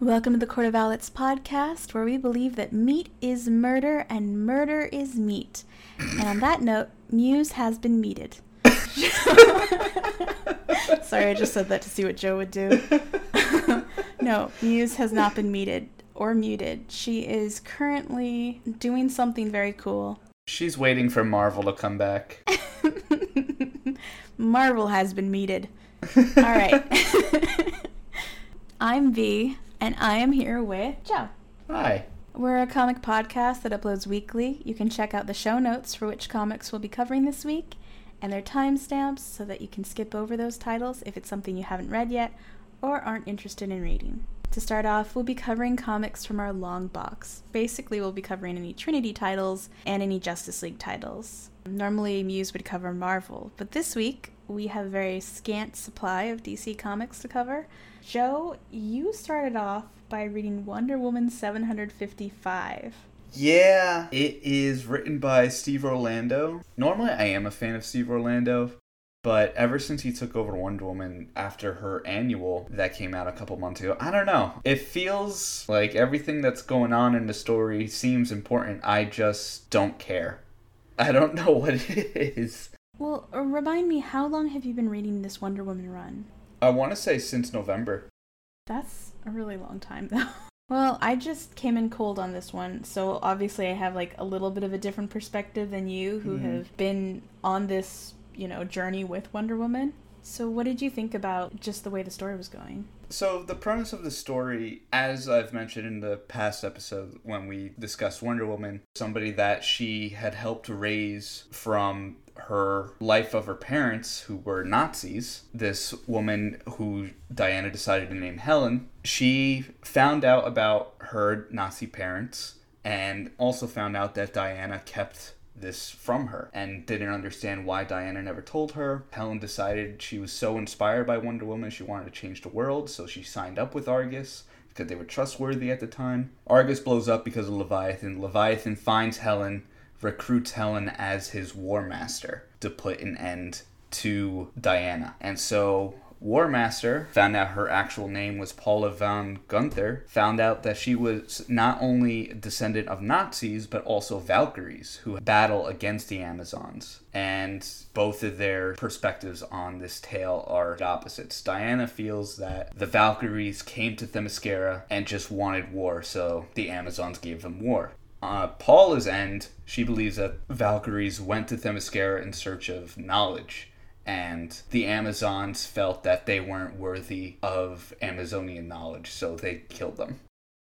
Welcome to the Court of Owlets podcast, where we believe that meat is murder and murder is meat. And on that note, Muse has been meated. Sorry, I just said that to see what Joe would do. no, Muse has not been meated or muted. She is currently doing something very cool. She's waiting for Marvel to come back. Marvel has been meated. All right. I'm V, and I am here with Joe. Hi. We're a comic podcast that uploads weekly. You can check out the show notes for which comics we'll be covering this week and their timestamps so that you can skip over those titles if it's something you haven't read yet or aren't interested in reading. To start off, we'll be covering comics from our long box. Basically, we'll be covering any Trinity titles and any Justice League titles. Normally, Muse would cover Marvel, but this week we have a very scant supply of DC comics to cover. Joe, you started off by reading Wonder Woman 755. Yeah, it is written by Steve Orlando. Normally, I am a fan of Steve Orlando, but ever since he took over Wonder Woman after her annual that came out a couple months ago, I don't know. It feels like everything that's going on in the story seems important. I just don't care. I don't know what it is. Well, uh, remind me, how long have you been reading this Wonder Woman run? I want to say since November. That's a really long time, though. Well, I just came in cold on this one, so obviously I have like a little bit of a different perspective than you who Mhm. have been on this, you know, journey with Wonder Woman. So what did you think about just the way the story was going? So the premise of the story, as I've mentioned in the past episode when we discussed Wonder Woman, somebody that she had helped raise from her life of her parents who were Nazis, this woman who Diana decided to name Helen, she found out about her Nazi parents and also found out that Diana kept this from her and didn't understand why Diana never told her. Helen decided she was so inspired by Wonder Woman she wanted to change the world, so she signed up with Argus because they were trustworthy at the time. Argus blows up because of Leviathan. Leviathan finds Helen, recruits Helen as his war master to put an end to Diana. And so War Master found out her actual name was Paula von Gunther, found out that she was not only a descendant of Nazis, but also Valkyries who battle against the Amazons. And both of their perspectives on this tale are opposites. Diana feels that the Valkyries came to Themyscira and just wanted war, so the Amazons gave them war. Uh, Paula's end, she believes that Valkyries went to Themyscira in search of knowledge and the Amazons felt that they weren't worthy of Amazonian knowledge, so they killed them.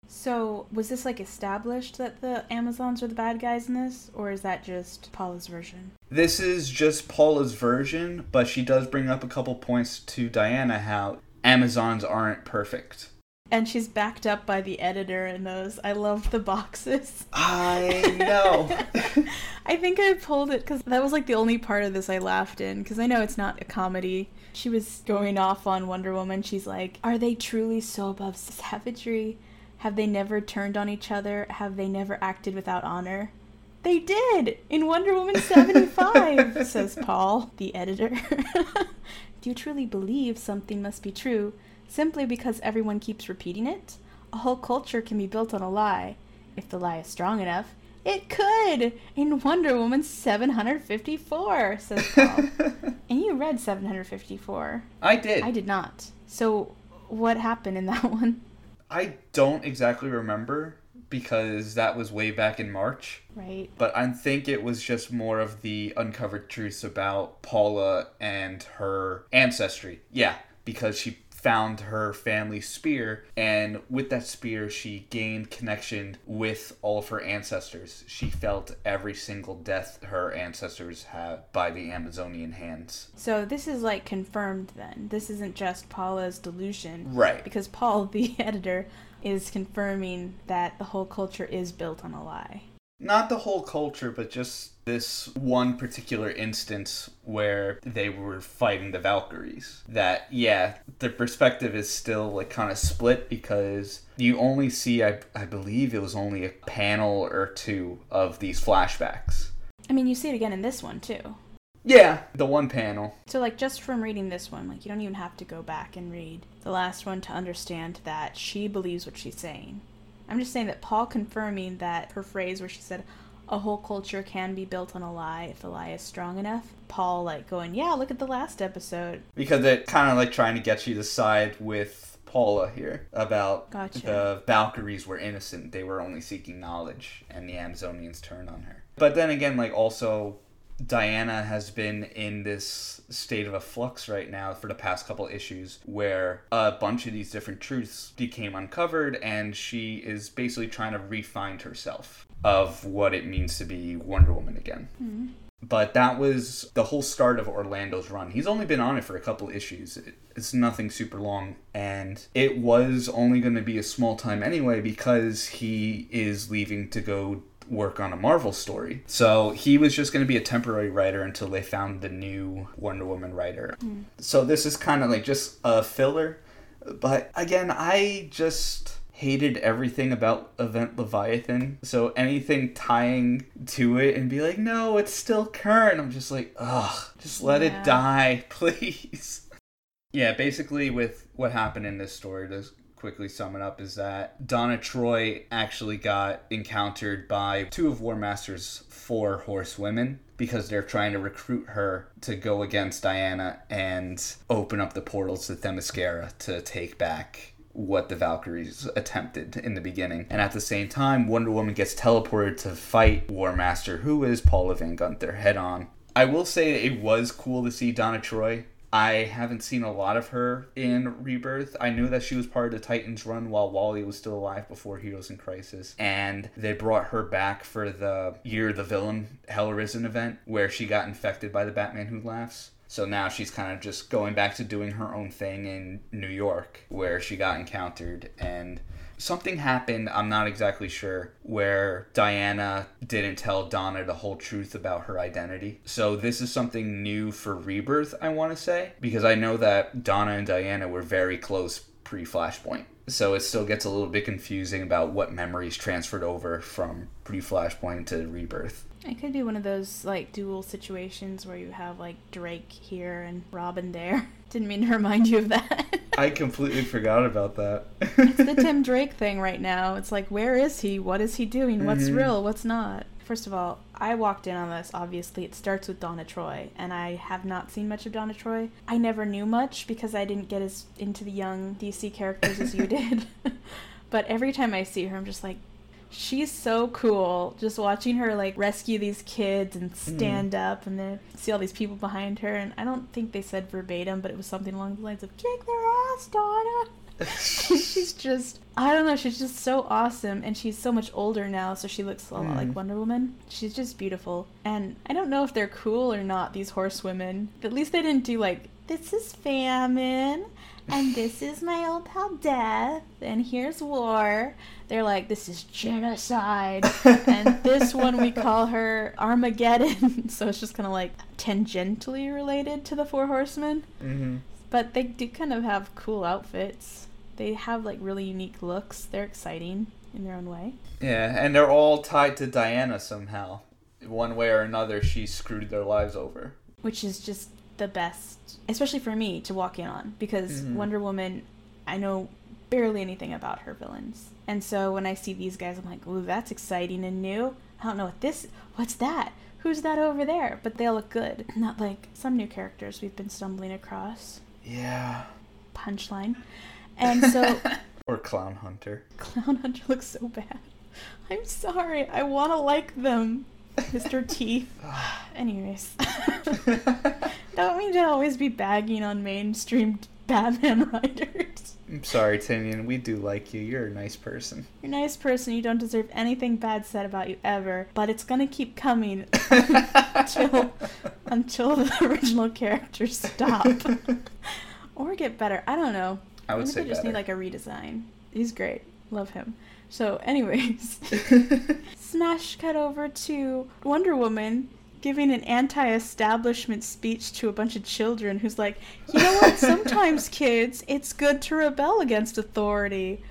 So was this like established that the Amazons are the bad guys in this, or is that just Paula's version? This is just Paula's version, but she does bring up a couple points to Diana how Amazons aren't perfect. And she's backed up by the editor in those. I love the boxes. I know. I think I pulled it because that was like the only part of this I laughed in because I know it's not a comedy. She was going off on Wonder Woman. She's like, Are they truly so above savagery? Have they never turned on each other? Have they never acted without honor? They did in Wonder Woman 75, says Paul, the editor. Do you truly believe something must be true simply because everyone keeps repeating it? A whole culture can be built on a lie. If the lie is strong enough, it could in Wonder Woman 754, says Paul. and you read 754. I did. I did not. So, what happened in that one? I don't exactly remember because that was way back in March. Right. But I think it was just more of the uncovered truths about Paula and her ancestry. Yeah, because she found her family spear, and with that spear, she gained connection with all of her ancestors. She felt every single death her ancestors had by the Amazonian hands. So, this is like confirmed then. This isn't just Paula's delusion. Right. Because Paul, the editor, is confirming that the whole culture is built on a lie. Not the whole culture, but just this one particular instance where they were fighting the Valkyries. That, yeah, the perspective is still like kind of split because you only see, I, I believe it was only a panel or two of these flashbacks. I mean, you see it again in this one too. Yeah, the one panel. So, like, just from reading this one, like, you don't even have to go back and read the last one to understand that she believes what she's saying. I'm just saying that Paul confirming that her phrase where she said, a whole culture can be built on a lie if the lie is strong enough. Paul, like, going, yeah, look at the last episode. Because it kind of like trying to get you to side with Paula here about Gotcha. the Valkyries were innocent. They were only seeking knowledge, and the Amazonians turned on her. But then again, like, also. Diana has been in this state of a flux right now for the past couple issues where a bunch of these different truths became uncovered and she is basically trying to refine herself of what it means to be Wonder Woman again. Mm-hmm. But that was the whole start of Orlando's run. He's only been on it for a couple issues. It's nothing super long. And it was only going to be a small time anyway because he is leaving to go work on a Marvel story. So he was just going to be a temporary writer until they found the new Wonder Woman writer. Hmm. So this is kind of like just a filler. But again, I just hated everything about Event Leviathan. So anything tying to it and be like, no, it's still current. I'm just like, ugh, just let Yeah. it die, please. Yeah, basically, with what happened in this story, to quickly sum it up, is that Donna Troy actually got encountered by two of War Master's four horsewomen because they're trying to recruit her to go against Diana and open up the portals to Themyscira to take back what the Valkyries attempted in the beginning. And at the same time, Wonder Woman gets teleported to fight War Master, who is Paula von Gunther, head on. I will say it was cool to see Donna Troy. I haven't seen a lot of her in Rebirth. I knew that she was part of the Titans run while Wally was still alive before Heroes in Crisis. And they brought her back for the Year of the Villain Hell Arisen event where she got infected by the Batman Who Laughs. So now she's kind of just going back to doing her own thing in New York where she got encountered and something happened, I'm not exactly sure, where Diana didn't tell Donna the whole truth about her identity. So this is something new for Rebirth, I want to say, because I know that Donna and Diana were very close pre Flashpoint. So it still gets a little bit confusing about what memories transferred over from pre Flashpoint to Rebirth. It could be one of those like dual situations where you have like Drake here and Robin there. Didn't mean to remind you of that. I completely forgot about that. it's the Tim Drake thing right now. It's like, where is he? What is he doing? What's Mhm. real? What's not? First of all, I walked in on this. Obviously, it starts with Donna Troy, and I have not seen much of Donna Troy. I never knew much because I didn't get as into the young DC characters as you did. but every time I see her, I'm just like, she's so cool. Just watching her like rescue these kids and stand up, and then see all these people behind her. And I don't think they said verbatim, but it was something along the lines of "Kick their ass, Donna." she's just I don't know, she's just so awesome and she's so much older now, so she looks a lot Mm. like Wonder Woman. She's just beautiful. And I don't know if they're cool or not, these horsewomen. At least they didn't do like, this is famine and this is my old pal death and here's war. They're like, this is genocide. and this one we call her Armageddon. so it's just kind of like tangentially related to the Four Horsemen. mm-hmm. But they do kind of have cool outfits. They have like really unique looks. They're exciting in their own way. Yeah, and they're all tied to Diana somehow. One way or another, she screwed their lives over. Which is just the best, especially for me to walk in on because Mhm. Wonder Woman, I know barely anything about her villains. And so when I see these guys, I'm like, ooh, that's exciting and new. I don't know what this, what's that? Who's that over there? But they look good. Not like some new characters we've been stumbling across. Yeah. Punchline. And so Or Clown Hunter. Clown Hunter looks so bad. I'm sorry. I want to like them. Mr. Teeth. Anyways. Don't mean to always be bagging on mainstream Batman writers. I'm sorry, Tynion. We do like you. You're a nice person. You're a nice person. You don't deserve anything bad said about you ever. But it's gonna keep coming until until the original characters stop or get better. I don't know. I would Maybe say they just better. need like a redesign. He's great. Love him. So, anyways, smash cut over to Wonder Woman giving an anti-establishment speech to a bunch of children who's like, "You know what? Sometimes kids, it's good to rebel against authority.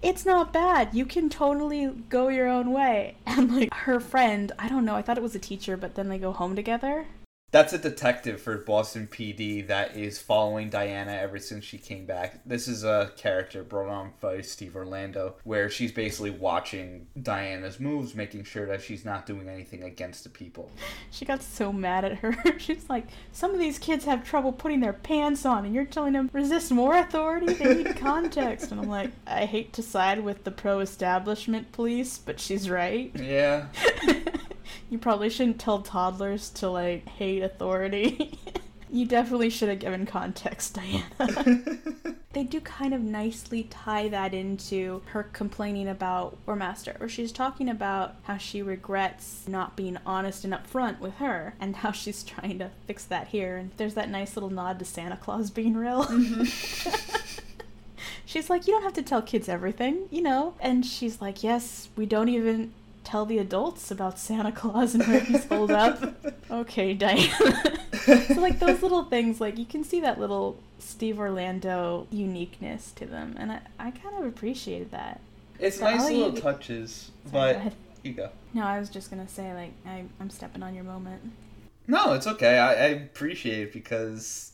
It's not bad. You can totally go your own way." And like her friend, I don't know, I thought it was a teacher, but then they go home together. That's a detective for Boston PD that is following Diana ever since she came back. This is a character brought on by Steve Orlando, where she's basically watching Diana's moves, making sure that she's not doing anything against the people. She got so mad at her. She's like, Some of these kids have trouble putting their pants on, and you're telling them resist more authority? They need context. And I'm like, I hate to side with the pro establishment police, but she's right. Yeah. you probably shouldn't tell toddlers to like hate authority. you definitely should have given context, Diana. they do kind of nicely tie that into her complaining about War Master, where she's talking about how she regrets not being honest and upfront with her, and how she's trying to fix that here. And there's that nice little nod to Santa Claus being real. Mm-hmm. she's like, You don't have to tell kids everything, you know? And she's like, Yes, we don't even tell the adults about Santa Claus and where he's holed up. okay, Diana. so like those little things, like you can see that little Steve Orlando uniqueness to them, and I, I kind of appreciated that. It's nice little eat- touches, Sorry, but you go. No, I was just gonna say like I, I'm stepping on your moment. No, it's okay. I, I appreciate it because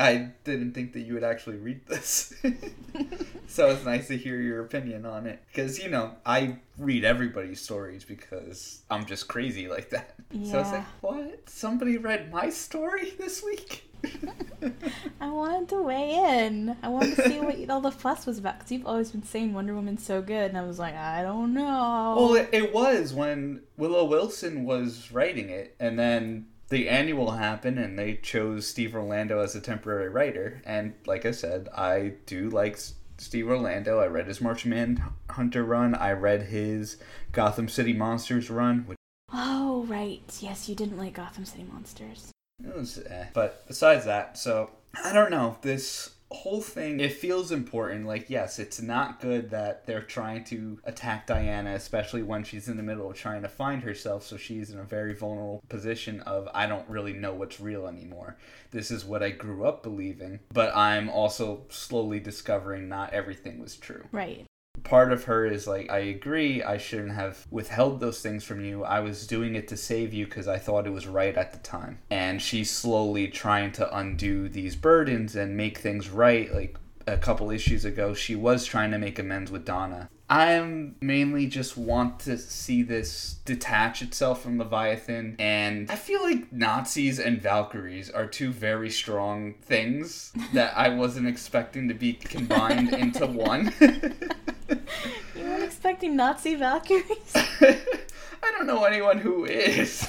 I didn't think that you would actually read this. so it's nice to hear your opinion on it. Because, you know, I read everybody's stories because I'm just crazy like that. Yeah. So it's like, what? Somebody read my story this week? I wanted to weigh in. I wanted to see what all the fuss was about because you've always been saying Wonder Woman's so good, and I was like, I don't know. Well, it, it was when Willow Wilson was writing it, and then the annual happened, and they chose Steve Orlando as a temporary writer. And like I said, I do like Steve Orlando. I read his Martian Manhunter run. I read his Gotham City Monsters run, which oh right, yes, you didn't like Gotham City Monsters. It was eh. But besides that, so I don't know. This whole thing, it feels important. Like, yes, it's not good that they're trying to attack Diana, especially when she's in the middle of trying to find herself. So she's in a very vulnerable position of, I don't really know what's real anymore. This is what I grew up believing. But I'm also slowly discovering not everything was true Right. Part of her is like i agree i shouldn't have withheld those things from you. I was doing it to save you because i thought it was right at the time. And she's slowly trying to undo these burdens and make things right. Like a couple issues ago she was trying to make amends with donna i'm mainly just want to see this detach itself from leviathan and i feel like nazis and valkyries are two very strong things that i wasn't expecting to be combined into one You weren't expecting Nazi Valkyries? I don't know anyone who is.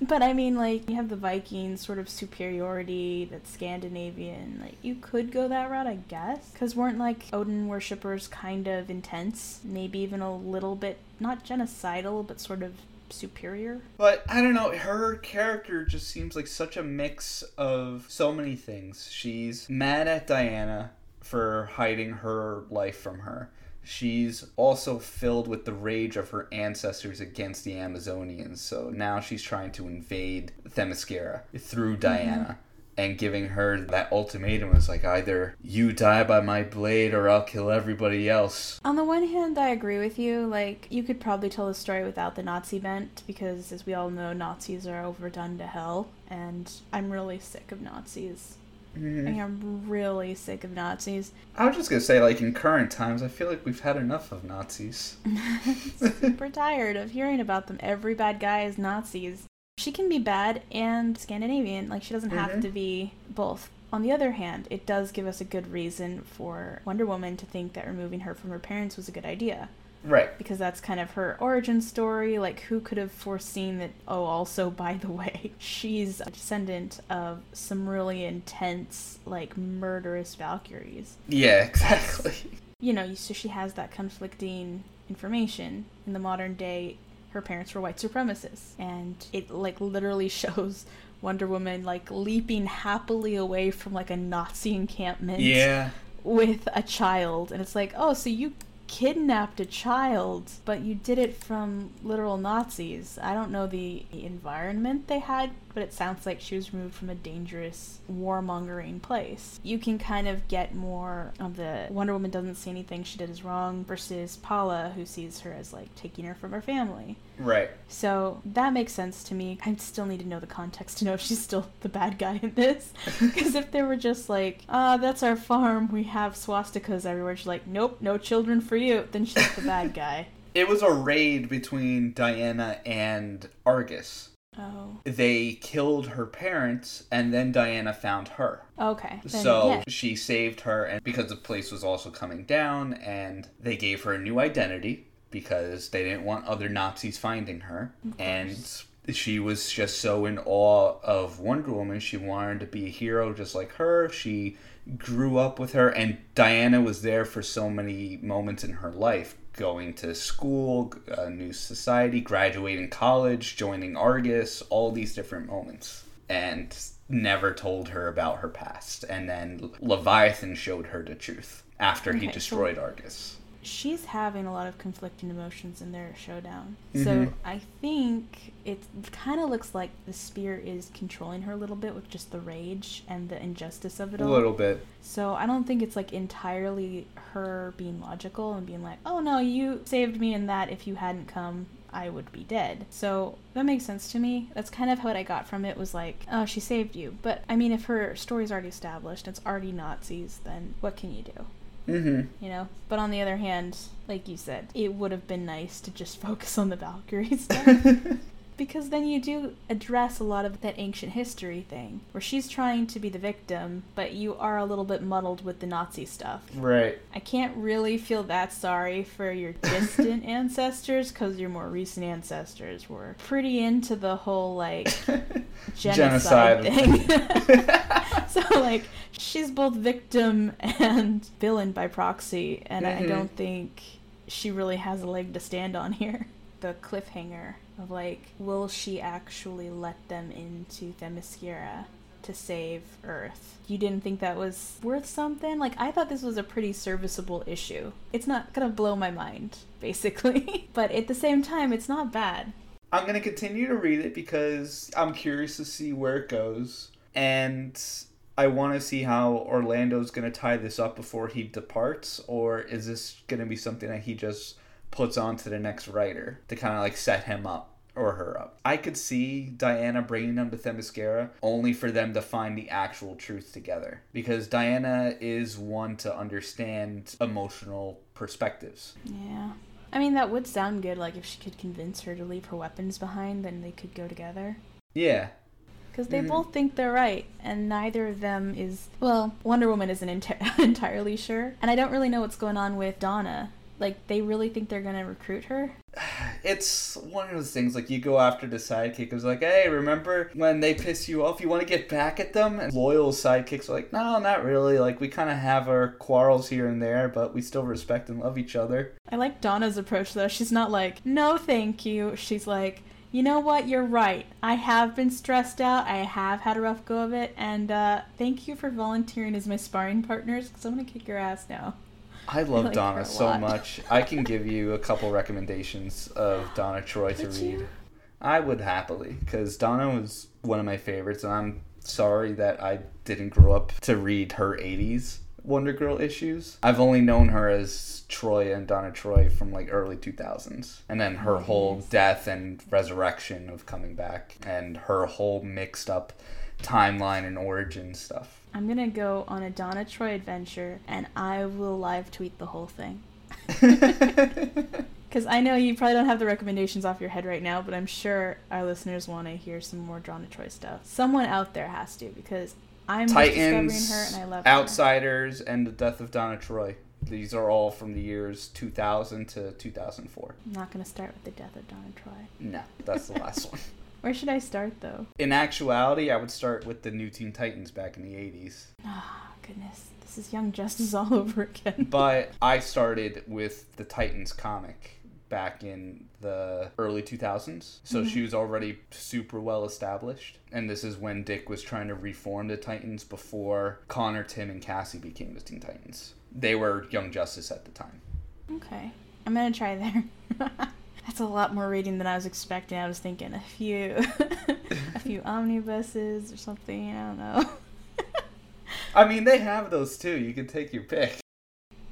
but I mean, like, you have the Viking sort of superiority that's Scandinavian. Like, you could go that route, I guess. Because weren't, like, Odin worshippers kind of intense? Maybe even a little bit, not genocidal, but sort of superior? But I don't know, her character just seems like such a mix of so many things. She's mad at Diana for hiding her life from her. She's also filled with the rage of her ancestors against the Amazonians. So now she's trying to invade Themyscira through mm-hmm. Diana. And giving her that ultimatum is like either you die by my blade or I'll kill everybody else. On the one hand, I agree with you. Like, you could probably tell the story without the Nazi bent, because as we all know, Nazis are overdone to hell. And I'm really sick of Nazis. I am really sick of Nazis. I was just gonna say, like in current times, I feel like we've had enough of Nazis. super tired of hearing about them. Every bad guy is Nazis. She can be bad and Scandinavian. Like, she doesn't have Mhm. to be both. On the other hand, it does give us a good reason for Wonder Woman to think that removing her from her parents was a good idea. Right. Because that's kind of her origin story. Like, who could have foreseen that? Oh, also, by the way, she's a descendant of some really intense, like, murderous Valkyries Yeah, exactly. you know, so she has that conflicting information. In the modern day, her parents were white supremacists, and it like literally shows Wonder Woman like leaping happily away from like a Nazi encampment Yeah. with a child, and it's like, oh, so you kidnapped a child, but you did it from literal Nazis. I don't know the environment they had but it sounds like she was removed from a dangerous warmongering place. You can kind of get more of the Wonder Woman doesn't see anything she did is wrong versus Paula, who sees her as like taking her from her family. Right. So that makes sense to me. I still need to know the context to know if she's still the bad guy in this. Because if they were just like, ah, that's our farm, we have swastikas everywhere, she's like, nope, no children for you, then she's the bad guy. It was a raid between Diana and Argus. Oh. They killed her parents, and then Diana found her. Okay. Then, so yeah. she saved her, and because the place was also coming down, and they gave her a new identity because they didn't want other Nazis finding her. And she was just so in awe of Wonder Woman, she wanted to be a hero just like her. She grew up with her, and Diana was there for so many moments in her life going to school, a new society, graduating college, joining Argus, all these different moments. And never told her about her past. And then Leviathan showed her the truth after he Okay, so- destroyed Argus. She's having a lot of conflicting emotions in their showdown. Mhm. So I think it kind of looks like the spear is controlling her a little bit with just the rage and the injustice of it all. A little bit. So I don't think it's like entirely her being logical and being like, "Oh no, you saved me in that if you hadn't come, I would be dead." So that makes sense to me. That's kind of what I got from it was like, "Oh, she saved you." But I mean, if her story's already established, it's already Nazis, then what can you do? Mm-hmm. you know. But on the other hand, like you said, it would have been nice to just focus on the Valkyrie stuff. because then you do address a lot of that ancient history thing, where she's trying to be the victim, but you are a little bit muddled with the Nazi stuff. right. I can't really feel that sorry for your distant ancestors, because your more recent ancestors were pretty into the whole, like, genocide, thing. so like she's both victim and villain by proxy and i Mhm. don't think she really has a leg to stand on here the cliffhanger of like will she actually let them into themyscira to save earth you didn't think that was worth something like i thought this was a pretty serviceable issue it's not gonna blow my mind basically but at the same time it's not bad I'm to continue to read it because I'm curious to see where it goes. And I want to see how Orlando's to tie this up before he departs. Or is this to be something that he just puts on to the next writer to kind of like set him up or her up? I could see Diana bringing them to Themyscira only for them to find the actual truth together. Because Diana is one to understand emotional perspectives. Yeah. I mean, that would sound good. Like, if she could convince her to leave her weapons behind, then they could go together. Yeah. Because they Mhm. both think they're right, and neither of them is. Well, Wonder Woman isn't enti- entirely sure. And I don't really know what's going on with Donna. Like, they really think they're gonna recruit her? it's one of those things like you go after the sidekick who's like, hey, remember when they piss you off? You want to get back at them? And loyal sidekicks are like, no, not really. Like we kind of have our quarrels here and there, but we still respect and love each other. I like Donna's approach, though. She's not like, no, thank you. She's like, you know what? You're right. I have been stressed out. I have had a rough go of it. And uh, thank you for volunteering as my sparring partners, because I'm gonna kick your ass now. I love like Donna so much. I can give you a couple recommendations of Donna Troy to read. you? I would happily, because Donna was one of my favorites, and I'm sorry that I didn't grow up to read her 80s Wonder Girl issues. I've only known her as Troy and Donna Troy from like early 2000s. And then her whole death and resurrection of coming back, and her whole mixed up timeline and origin stuff. I'm gonna go on a Donna Troy adventure and I will live tweet the whole thing. Because I know you probably don't have the recommendations off your head right now, but I'm sure our listeners want to hear some more Donna Troy stuff. Someone out there has to, because I'm just discovering her and I love her. Outsiders, and the death of Donna Troy. These are all from the years 2000 to 2004. I'm not gonna start with the death of Donna Troy. No, that's the last one. Where should I start though? In actuality, I would start with the New Teen Titans back in the 80s. Ah, goodness, this is Young Justice all over again. But I started with the Titans comic back in the early 2000s. So Mhm. she was already super well established. And this is when Dick was trying to reform the Titans before Connor, Tim, and Cassie became the Teen Titans. They were Young Justice at the time. okay, I'm gonna try there. That's a lot more reading than I was expecting. I was thinking a few, a few omnibuses or something. I don't know. I mean, they have those too. You can take your pick.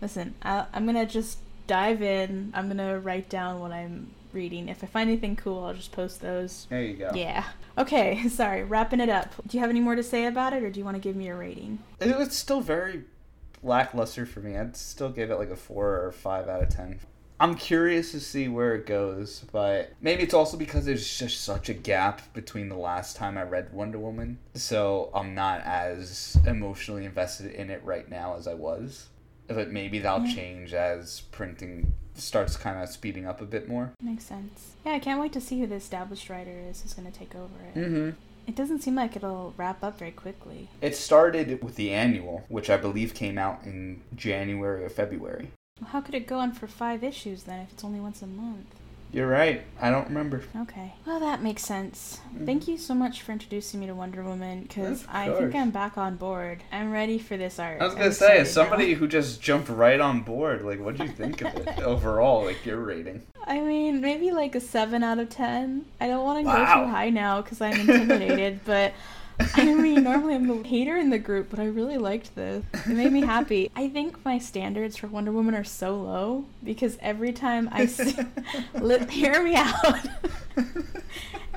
Listen, I, I'm gonna just dive in. I'm gonna write down what I'm reading. If I find anything cool, I'll just post those. There you go. Yeah. Okay, sorry, wrapping it up. Do you have any more to say about it, or do you want to give me a rating? It was still very lackluster for me. I'd still give it like a four or five out of ten. I'm curious to see where it goes, but maybe it's also because there's just such a gap between the last time I read Wonder Woman, so I'm not as emotionally invested in it right now as I was. But maybe that'll Yeah. change as printing starts kind of speeding up a bit more. Makes sense. Yeah, I can't wait to see who the established writer is who's gonna take over it. Mm-hmm. It doesn't seem like it'll wrap up very quickly. It started with the annual, which I believe came out in January or February. Well, how could it go on for five issues then if it's only once a month? You're right. I don't remember. Okay. Well, that makes sense. Mm-hmm. Thank you so much for introducing me to Wonder Woman because I think. I'm back on board. I'm ready for this art. I was I'm gonna say, as somebody now. who just jumped right on board, like, what do you think of it overall? Like your rating? I mean, maybe like a 7 out of 10. I don't want to go too high now because I'm intimidated, but I mean, normally I'm the hater in the group, but I really liked this. It made me happy. I think my standards for Wonder Woman are so low because every time I see. Hear me out.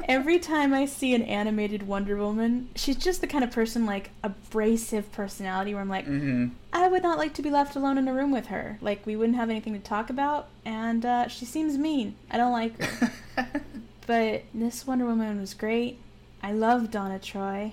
Every time I see an animated Wonder Woman, she's just the kind of person like abrasive personality where I'm like, mm-hmm. I would not like to be left alone in a room with her. Like we wouldn't have anything to talk about, and uh, she seems mean. I don't like her. but this Wonder Woman was great. I love Donna Troy.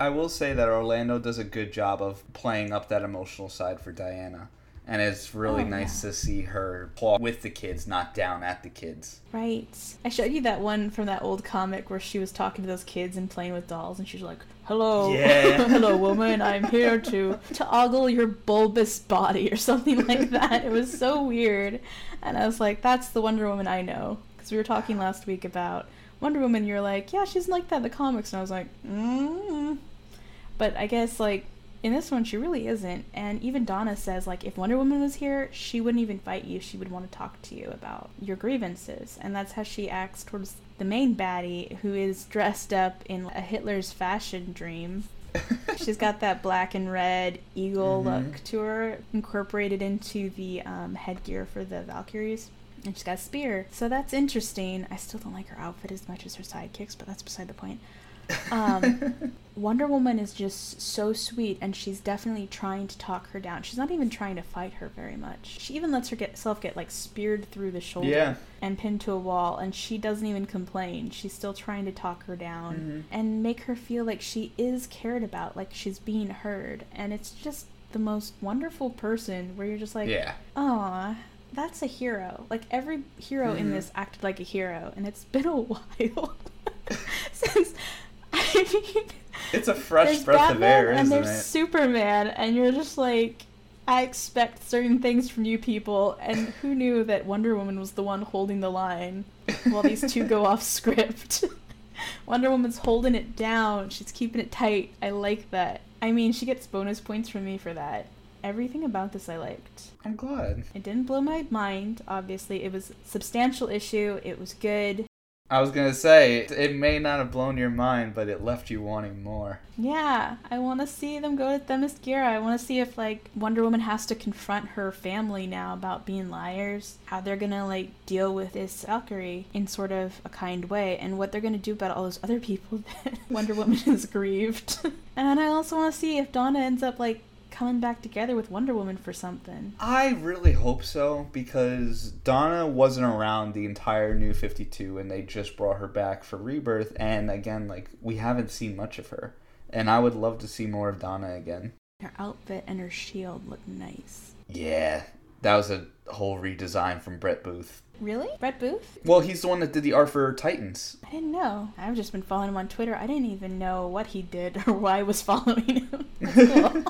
I will say that Orlando does a good job of playing up that emotional side for Diana. And it's really Oh, nice yeah. to see her claw with the kids, not down at the kids. Right. I showed you that one from that old comic where she was talking to those kids and playing with dolls, and she's like, "Hello, Yeah. hello, woman. I'm here to to ogle your bulbous body or something like that." It was so weird, and I was like, "That's the Wonder Woman I know." Because we were talking last week about Wonder Woman. You're like, "Yeah, she's like that in the comics," and I was like, mm. But I guess like in this one she really isn't and even donna says like if wonder woman was here she wouldn't even fight you she would want to talk to you about your grievances and that's how she acts towards the main baddie who is dressed up in a hitler's fashion dream she's got that black and red eagle Mhm. look to her incorporated into the um, headgear for the valkyries and she's got a spear so that's interesting i still don't like her outfit as much as her sidekicks but that's beside the point um, Wonder Woman is just so sweet, and she's definitely trying to talk her down. She's not even trying to fight her very much. She even lets her get self get like speared through the shoulder Yeah. and pinned to a wall, and she doesn't even complain. She's still trying to talk her down Mhm. and make her feel like she is cared about, like she's being heard. And it's just the most wonderful person where you're just like, yeah. Aw, that's a hero. Like every hero in Mhm. this acted like a hero, and it's been a while since. I mean, It's a fresh breath of air, Batman and isn't there's it? Superman, and you're just like, I expect certain things from you people, and who knew that Wonder Woman was the one holding the line while these two go off script? Wonder Woman's holding it down. She's keeping it tight. I like that. I mean, she gets bonus points from me for that. Everything about this I liked. I'm glad. It didn't blow my mind, obviously. It was a substantial issue. It was good. I was gonna say it, it may not have blown your mind, but it left you wanting more. Yeah, I want to see them go to Themyscira. I want to see if like Wonder Woman has to confront her family now about being liars, how they're gonna like deal with this Valkyrie in sort of a kind way, and what they're gonna do about all those other people that Wonder Woman has grieved. and I also want to see if Donna ends up like coming back together with Wonder Woman for something. I really hope so because Donna wasn't around the entire New 52 and they just brought her back for Rebirth and again like we haven't seen much of her and I would love to see more of Donna again. Her outfit and her shield look nice. Yeah, that was a whole redesign from Brett Booth. Really? Brett Booth? Well, he's the one that did the art for Titans. I didn't know. I've just been following him on Twitter. I didn't even know what he did or why I was following him.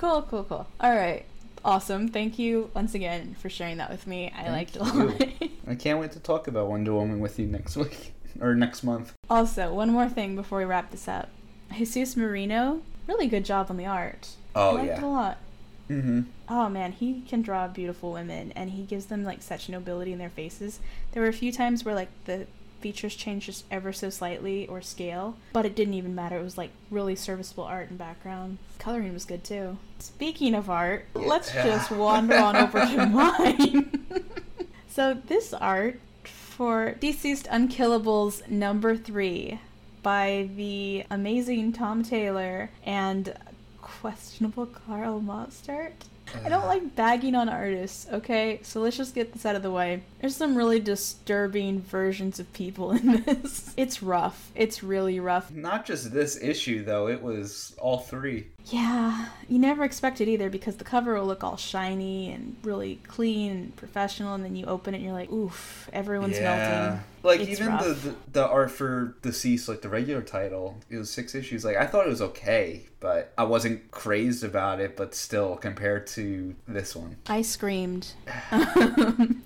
Cool. cool, cool, cool. All right. Awesome. Thank you once again for sharing that with me. I Thank liked it a lot. I can't wait to talk about Wonder Woman with you next week or next month. also, one more thing before we wrap this up. Jesus Merino, really good job on the art. Oh, I Oh liked it a lot. Mm-hmm. Oh man, he can draw beautiful women and he gives them like such nobility in their faces. There were a few times where like the features changed just ever so slightly or scale, but it didn't even matter. It was like really serviceable art and background. Coloring was good too. Speaking of art, let's Yeah. just wander on over to mine. so this art for DCeased Unkillables number 3 by the amazing Tom Taylor and questionable Karl Mostert. I don't like bagging on artists, okay? So let's just get this out of the way. There's some really disturbing versions of people in this. It's rough. It's really rough. Not just this issue though; it was all three. Yeah, you never expect it either because the cover will look all shiny and really clean and professional, and then you open it and you're like, oof, everyone's melting. Like It's even the, the the art for DCeased, like the regular title, it was six issues. Like I thought it was okay, but I wasn't crazed about it. But still, compared to this one, I screamed.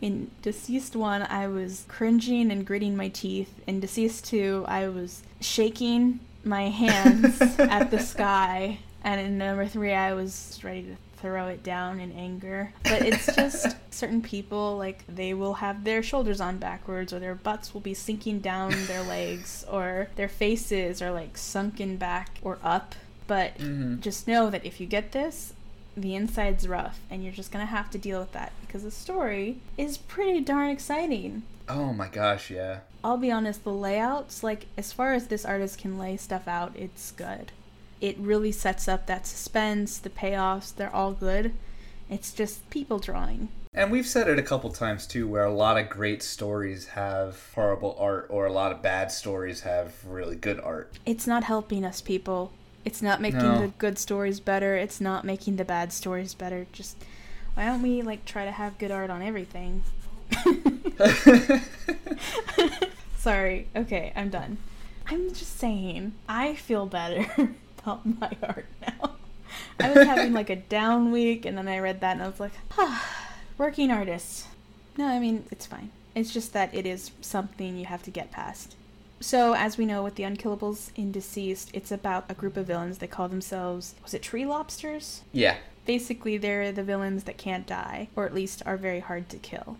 In DCeased 1, I was cringing and gritting my teeth. In DCeased 2, I was shaking my hands at the sky. And in number 3, I was ready to throw it down in anger. But it's just certain people, like, they will have their shoulders on backwards, or their butts will be sinking down their legs, or their faces are, like, sunken back or up. But Mhm. just know that if you get this, the inside's rough, and you're just gonna have to deal with that because the story is pretty darn exciting. Oh my gosh, yeah. I'll be honest, the layouts, like as far as this artist can lay stuff out, it's good. It really sets up that suspense, the payoffs, they're all good. It's just people drawing. And we've said it a couple times too, where a lot of great stories have horrible art, or a lot of bad stories have really good art. It's not helping us, people. It's not making No. the good stories better. It's not making the bad stories better. Just why don't we like try to have good art on everything? Sorry. Okay, I'm done. I'm just saying, I feel better about my art now. I was having like a down week, and then I read that, and I was like, ah, working artist. No, I mean, it's fine. It's just that it is something you have to get past. So, as we know with the Unkillables in DCeased, it's about a group of villains. They call themselves, was it tree lobsters? yeah. basically they're the villains that can't die or at least are very hard to kill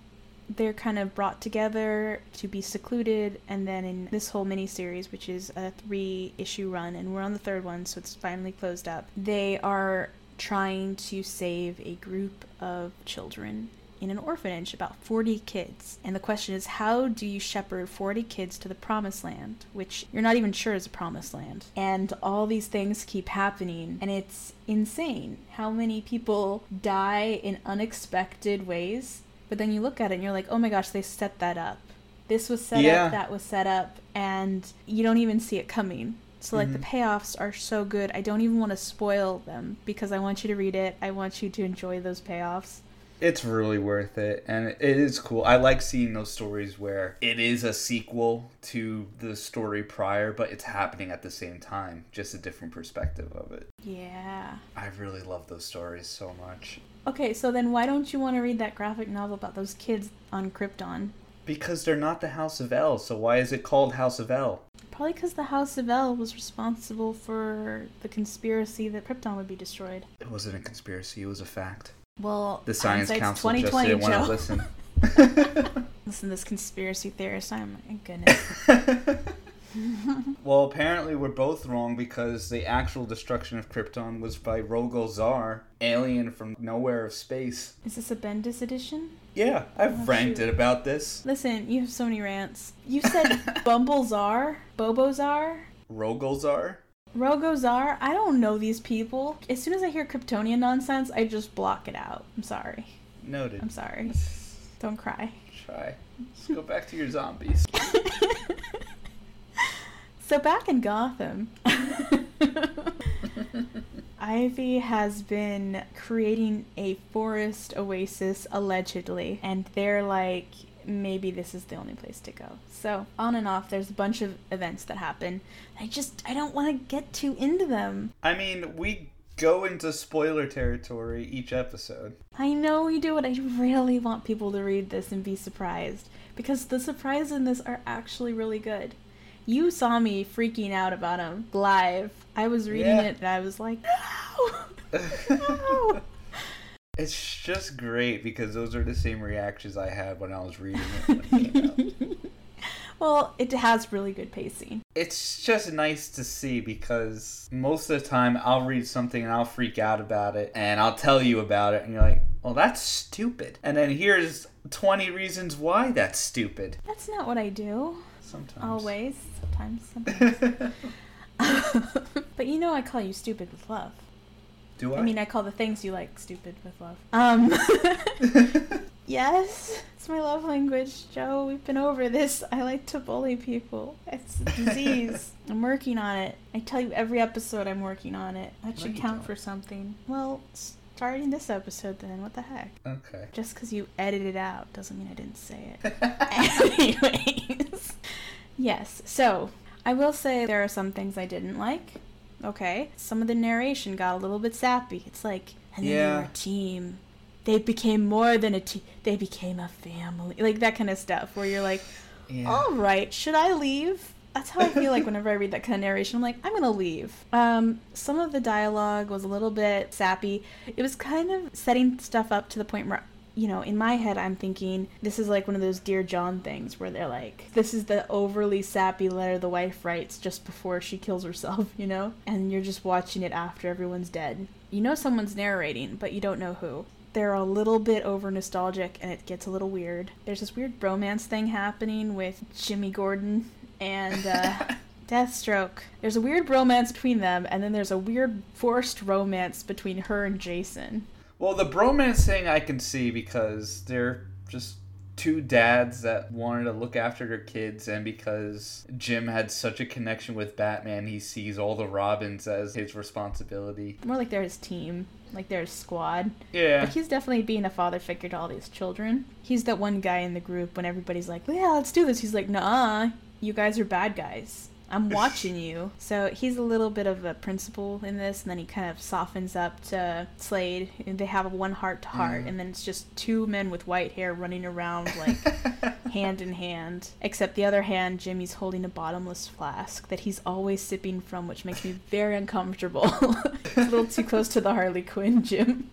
they're kind of brought together to be secluded and then in this whole mini series which is a three issue run and we're on the third one so it's finally closed up they are trying to save a group of children in an orphanage about 40 kids. And the question is how do you shepherd 40 kids to the promised land which you're not even sure is a promised land? And all these things keep happening and it's insane how many people die in unexpected ways but then you look at it and you're like oh my gosh they set that up this was set Yeah. up that was set up and you don't even see it coming so like the Mhm. payoffs are so good i don't even want to spoil them because i want you to read it i want you to enjoy those payoffs It's really worth it, and it is cool. I like seeing those stories where it is a sequel to the story prior, but it's happening at the same time, just a different perspective of it. yeah I really love those stories so much. Okay so then why don't you want to read that graphic novel about those kids on krypton Because they're not the House of El, so why is it called House of El? Probably because the House of El was responsible for the conspiracy that Krypton would be destroyed. It wasn't a conspiracy, it was a fact. Well, The Science Council just 2020, didn't want to listen. Listen, to this conspiracy theorist, I'm my goodness. well, apparently we're both wrong because the actual destruction of Krypton was by Rogol Zar, alien from nowhere of space. Is this a Bendis edition? Yeah, I've Oh, ranted shoot. about this. Listen, you have so many rants. You said Bumble Czar, Bobo Bumblezar, Bobozar, Rogolzar? Rogozar. I don't know these people. As soon as I hear Kryptonian nonsense, I just block it out. I'm sorry. Noted. I'm sorry. Don't cry. Try. Let's go back to your zombies. so back in Gotham, Ivy has been creating a forest oasis allegedly, and they're like, maybe this is the only place to go. So on and off, there's a bunch of events that happen. I just I don't want to get too into them. I mean, we go into spoiler territory each episode. I know we do it. I really want people to read this and be surprised because the surprises in this are actually really good. You saw me freaking out about him live. I was reading Yeah. it and I was like, no! no. It's just great because those are the same reactions I had when I was reading it. When it came out. well, it has really good pacing. It's just nice to see because most of the time I'll read something and I'll freak out about it and I'll tell you about it and you're like, well, that's stupid. And then here's 20 reasons why that's stupid. That's not what I do. Sometimes. Always. Sometimes. Sometimes. but you know I call you stupid with love. Do I? I mean, I call the things you like stupid with love. Um. yes, it's my love language, Joe. We've been over this. I like to bully people. It's a disease. I'm working on it. I tell you every episode I'm working on it. That should count don't. for something. Well, starting this episode then. What the heck? okay. Just because you edited it out doesn't mean I didn't say it. Anyways, yes. So I will say there are some things I didn't like. Okay, some of the narration got a little bit sappy. It's like, and then they were a team. They became more than a team. They became a family. Like that kind of stuff. Where you're like, yeah. all right, should I leave? That's how I feel like whenever I read that kind of narration. I'm like, I'm gonna leave. Um, some of the dialogue was a little bit sappy. It was kind of setting stuff up to the point where, you know, in my head, I'm thinking this is like one of those Dear John things where they're like, this is the overly sappy letter the wife writes just before she kills herself, you know? And you're just watching it after everyone's dead. You know someone's narrating, but you don't know who they're a little bit over nostalgic and it gets a little weird. There's this weird bromance thing happening with Jimmy Gordon and uh, Deathstroke. There's a weird bromance between them, and then there's a weird forced romance between her and Jason. Well, the bromance thing I can see because they're just two dads that wanted to look after their kids, and because Jim had such a connection with Batman, he sees all the Robins as his responsibility. More like they're his team, like they're his squad. Yeah. But he's definitely being a father figure to all these children. He's that one guy in the group when everybody's like, yeah, let's do this. He's like, nah, you guys are bad guys. I'm watching you. So he's a little bit of a principal in this, and then he kind of softens up to Slade. And they have a one heart to heart, Mm. and then it's just two men with white hair running around like hand in hand. Except the other hand, Jimmy's holding a bottomless flask that he's always sipping from, which makes me very uncomfortable. it's a little too close to the Harley Quinn, Jim.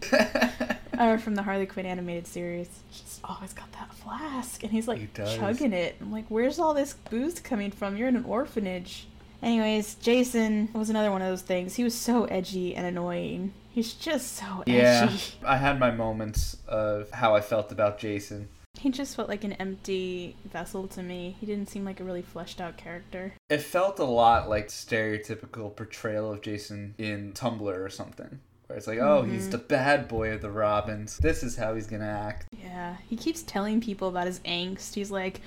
Or from the Harley Quinn animated series. He's always got that flask, and he's like He chugging it. I'm like, where's all this booze coming from? You're in an orphanage. Anyways, Jason was another one of those things. He was so edgy and annoying. He's just so yeah. I had my moments of how I felt about Jason. He just felt like an empty vessel to me. He didn't seem like a really fleshed out character. It felt a lot like stereotypical portrayal of Jason in Tumblr or something. Where it's like, oh, he's Mhm. the bad boy of the Robins. This is how he's gonna act. Yeah, he keeps telling people about his angst. He's like,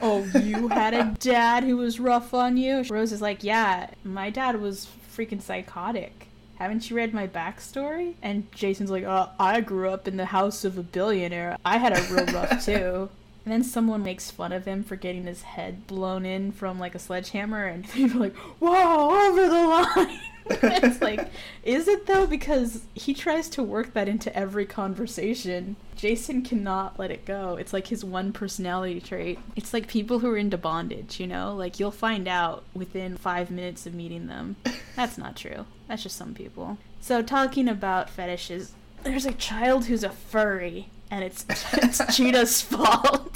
"Oh, you had a dad who was rough on you." Rose is like, "Yeah, my dad was freaking psychotic. Haven't you read my backstory?" And Jason's like, "Uh, I grew up in the house of a billionaire. I had a real rough too." And then someone makes fun of him for getting his head blown in from like a sledgehammer, and people are like, "Whoa, over the line!" it's like, is it though? Because he tries to work that into every conversation. Jason cannot let it go. It's like his one personality trait. It's like people who are into bondage, you know? Like you'll find out within five minutes of meeting them. That's not true. That's just some people. So talking about fetishes, there's a child who's a furry, and it's it's Cheetah's fault.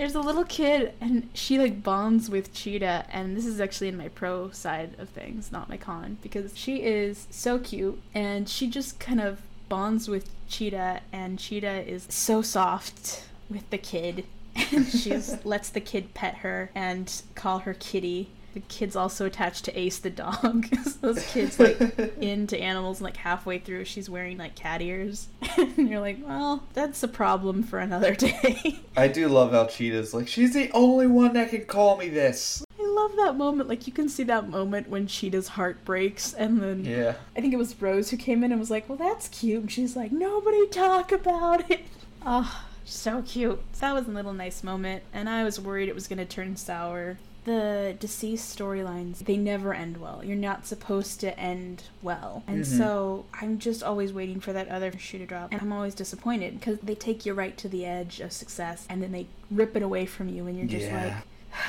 There's a little kid, and she like bonds with Cheetah, and this is actually in my pro side of things, not my con, because she is so cute, and she just kind of bonds with Cheetah, and Cheetah is so soft with the kid, and she lets the kid pet her and call her Kitty. The kid's also attached to Ace the dog. those kids like into animals, and like halfway through, she's wearing like cat ears, and you're like, well, that's a problem for another day. I do love how Cheetah's like, she's the only one that can call me this. I love that moment. Like you can see that moment when Cheetah's heart breaks, and then Yeah. I think it was Rose who came in and was like, "Well, that's cute." And she's like, "Nobody talk about it." Oh, so cute. So that was a little nice moment, and I was worried it was gonna turn sour. The DCeased storylines, they never end well. You're not supposed to end well. And Mhm. so I'm just always waiting for that other shoe to drop. And I'm always disappointed because they take you right to the edge of success and then they rip it away from you, and you're just Yeah. like,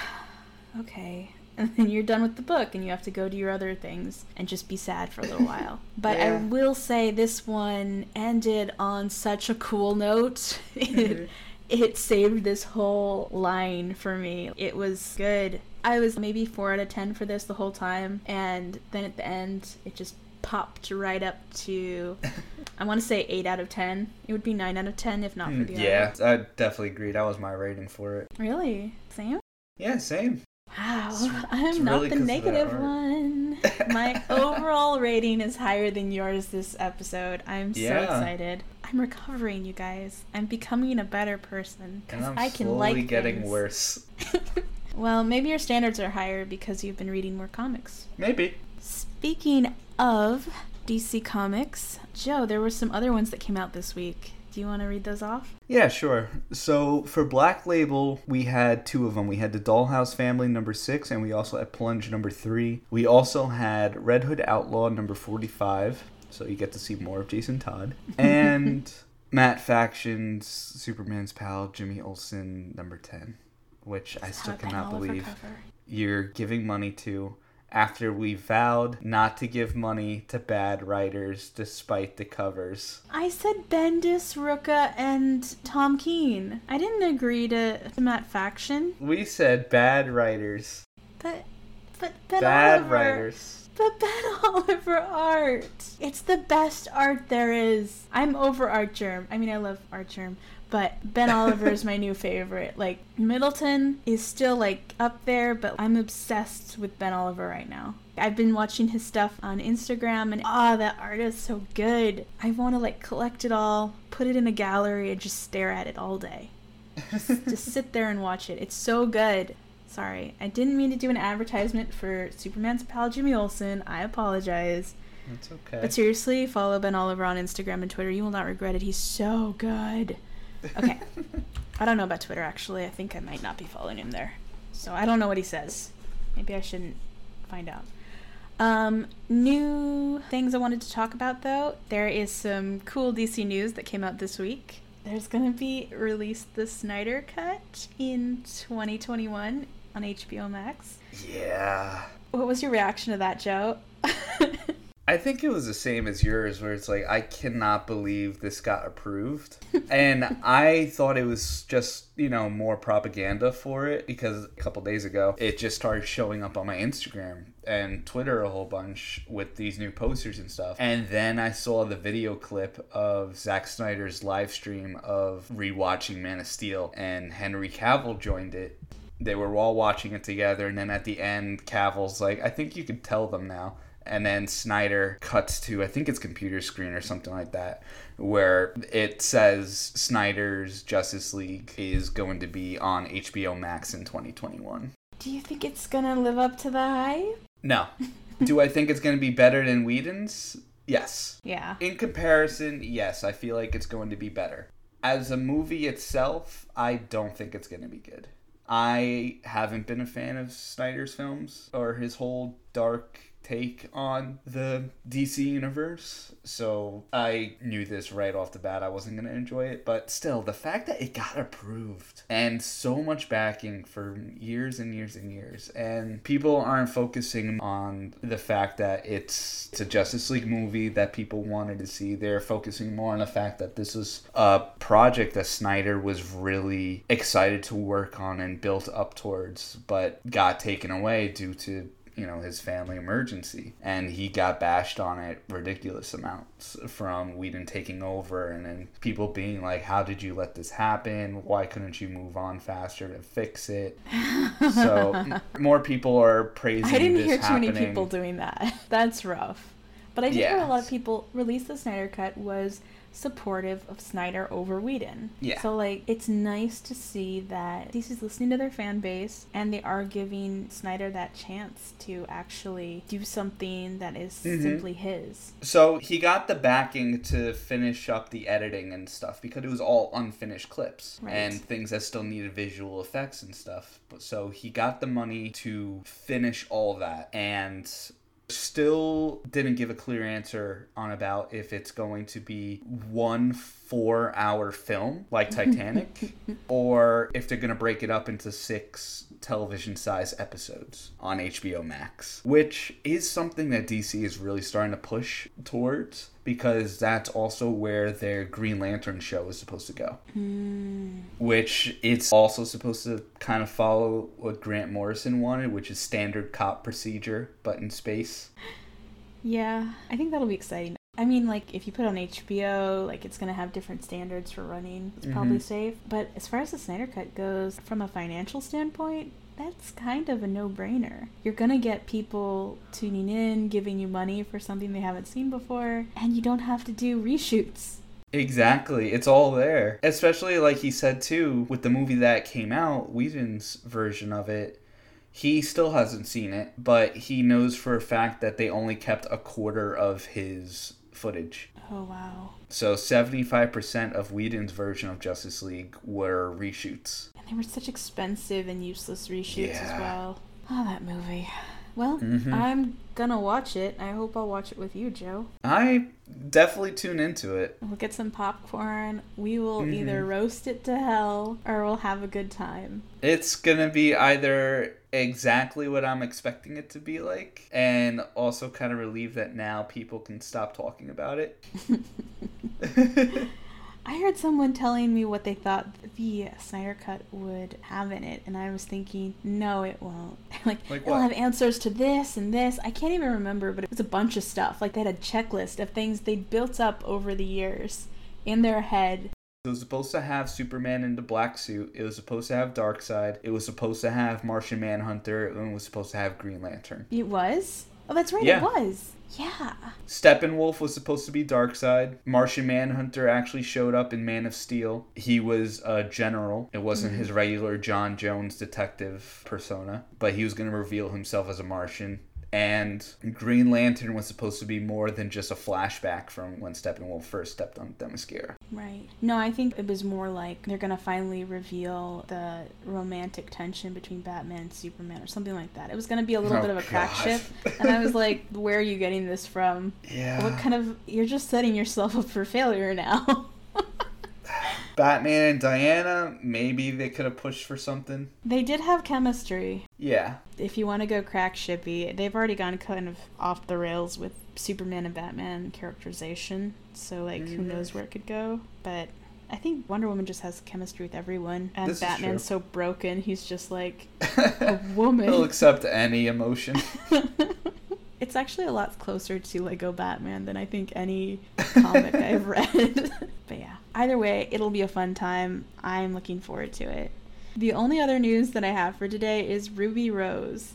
okay. and then you're done with the book and you have to go do your other things and just be sad for a little while. But I will say this one ended on such a cool note. Mhm. it, it saved this whole line for me. It was good. I was maybe 4 out of 10 for this the whole time and then at the end it just popped right up to I want to say 8 out of 10. It would be 9 out of 10 if not for the Mm, yeah, other. I definitely agree. That was my rating for it. Really? Same? Yeah, same. Wow, It's- I'm it's not really the 'cause of that negative one. My overall rating is higher than yours this episode. I'm so Yeah. excited. I'm recovering, you guys. I'm becoming a better person because I'm I can slowly like getting things. worse. well, maybe your standards are higher because you've been reading more comics. Maybe. Speaking of DC Comics, Joe, there were some other ones that came out this week. Do you want to read those off? Yeah, sure. So for Black Label, we had two of them. We had the Dollhouse Family number six, and we also had Plunge number three. We also had Red Hood Outlaw number forty-five. So you get to see more of Jason Todd and Matt Fraction's Superman's pal Jimmy Olsen number ten, which I still cannot believe you're giving money to. After we vowed not to give money to bad writers despite the covers. I said Bendis, Rucka, and Tom King. I didn't agree to, to Matt Fraction, We said bad writers. but but Ben bad Oliver, writers. Ben Oliver art. It's the best art there is. I'm over Artgerm. I mean, I love Artgerm, but Ben Oliver is my new favorite. Like Middleton is still like up there, but I'm obsessed with Ben Oliver right now. I've been watching his stuff on Instagram and ah, that art is so good. I want to like collect it all, put it in a gallery and just stare at it all day. just sit there and watch it. It's so good. Sorry, I didn't mean to do an advertisement for Superman's pal Jimmy Olsen. I apologize. That's okay. But seriously, follow Ben Oliver on Instagram and Twitter. You will not regret it. He's so good. Okay. I don't know about Twitter actually. I think I might not be following him there. So I don't know what he says. Maybe I shouldn't find out. Um, new things I wanted to talk about though. There is some cool DC news that came out this week. There's gonna be released the Snyder Cut in 2021 on HBO Max. yeah. What was your reaction to that, Joe? I think it was the same as yours, where it's like, I cannot believe this got approved. and I thought it was just, you know, more propaganda for it because a couple days ago, it just started showing up on my Instagram and Twitter a whole bunch with these new posters and stuff. And then I saw the video clip of Zack Snyder's live stream of rewatching Man of Steel, and Henry Cavill joined it. They were all watching it together, and then at the end, Cavill's like, I think you can tell them now and then Snyder cuts to I think it's computer screen or something like that where it says Snyder's Justice League is going to be on HBO Max in 2021. Do you think it's gonna live up to the hype? No. Do I think it's going to be better than Whedon's? Yes. Yeah. In comparison, yes, I feel like it's going to be better. As a movie itself, I don't think it's going to be good. I haven't been a fan of Snyder's films or his whole dark take on the DC universe. So I knew this right off the bat. I wasn't going to enjoy it. But still, the fact that it got approved and so much backing for years and years and years, and people aren't focusing on the fact that it's, it's a Justice League movie that people wanted to see. They're focusing more on the fact that this is a project that Snyder was really excited to work on and built up towards, but got taken away due to you know his family emergency and he got bashed on it ridiculous amounts from Whedon taking over and then people being like how did you let this happen why couldn't you move on faster to fix it so more people are praising I didn't hear too happening. many people doing that. That's rough. But I did hear a lot of people release the Snyder Cut was supportive of Snyder over Whedon. Yeah. So like it's nice to see that DC's listening to their fan base and they are giving Snyder that chance to actually do something that is Mhm. simply his. So he got the backing to finish up the editing and stuff because it was all unfinished clips Right. and things that still needed visual effects and stuff. But so he got the money to finish all that and still didn't give a clear answer on about if it's going to be one four hour film like Titanic or if they're going to break it up into six television size episodes on HBO Max, which is something that DC is really starting to push towards because that's also where their Green Lantern show is supposed to go. Mm. Which it's also supposed to kind of follow what Grant Morrison wanted, which is standard cop procedure, but in space. Yeah, I think that'll be exciting. I mean, like, if you put on HBO, like, it's going to have different standards for running. It's probably Mhm. safe. But as far as the Snyder Cut goes, from a financial standpoint, that's kind of a no brainer. You're going to get people tuning in, giving you money for something they haven't seen before, and you don't have to do reshoots. Exactly. It's all there. Especially like he said too, with the movie that came out, Whedon's version of it, he still hasn't seen it, but he knows for a fact that they only kept a quarter of his footage. Oh, wow. So 75% of Whedon's version of Justice League were reshoots. And they were such expensive and useless reshoots as well. Oh, that movie. Well, Mhm. I'm gonna watch it. I hope I'll watch it with you, Joe. I definitely tune into it. We'll get some popcorn. We will Mhm. either roast it to hell or we'll have a good time. It's gonna be either exactly what I'm expecting it to be like, and also kind of relieve that now people can stop talking about it. I heard someone telling me what they thought the Snyder Cut would have in it, and I was thinking, no, it won't. like, Like it'll have answers to this and this. I can't even remember, but it was a bunch of stuff. Like, they had a checklist of things they'd built up over the years in their head. It was supposed to have Superman in the black suit. It was supposed to have Darkseid. It was supposed to have Martian Manhunter. And it was supposed to have Green Lantern. It was? Oh, that's right, Yeah. it was. Yeah. Steppenwolf was supposed to be Darkseid. Martian Manhunter actually showed up in Man of Steel. He was a general. It wasn't Mhm. his regular J'onn J'onzz detective persona, but he was going to reveal himself as a Martian. And Green Lantern was supposed to be more than just a flashback from when Steppenwolf first stepped on Themyscira. Right. No, I think it was more like they're gonna finally reveal the romantic tension between Batman and Superman or something like that. It was gonna be a little Oh, bit of a crack ship, and I was like, "Where are you getting this from? Yeah. What kind of? You're just setting yourself up for failure now." Batman and Diana, maybe they could have pushed for something. they did have chemistry. Yeah. If you want to go crack shippy, they've already gone kind of off the rails with Superman and Batman characterization. So like, who Mhm. knows where it could go? But I think Wonder Woman just has chemistry with everyone, and This Batman's so broken. He's just like a woman. He'll accept any emotion. it's actually a lot closer to Lego Batman than I think any comic I've read. but yeah, either way, it'll be a fun time. I'm looking forward to it. The only other news that I have for today is Ruby Rose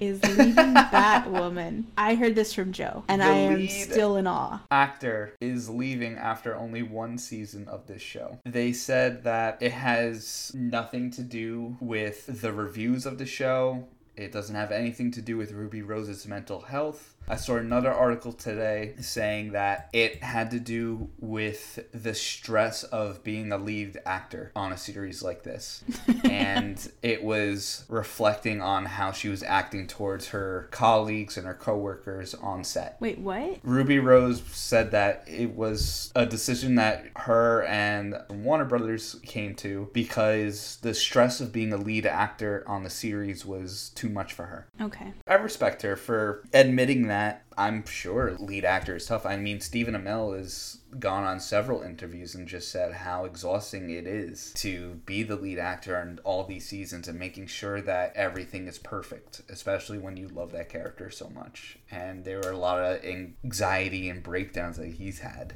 is leaving Batwoman. I heard this from Joe, and The I am still in awe. actor is leaving after only one season of this show. They said that it has nothing to do with the reviews of the show. It doesn't have anything to do with Ruby Rose's mental health. I saw another article today saying that it had to do with the stress of being a lead actor on a series like this. and it was reflecting on how she was acting towards her colleagues and her coworkers on set. Wait, what? Ruby Rose said that it was a decision that her and Warner Brothers came to because the stress of being a lead actor on the series was too much for her. Okay. I respect her for admitting that. I'm sure lead actor is tough. I mean, Stephen Amell has gone on several interviews and just said how exhausting it is to be the lead actor in all these seasons and making sure that everything is perfect, especially when you love that character so much. And there were a lot of anxiety and breakdowns that he's had.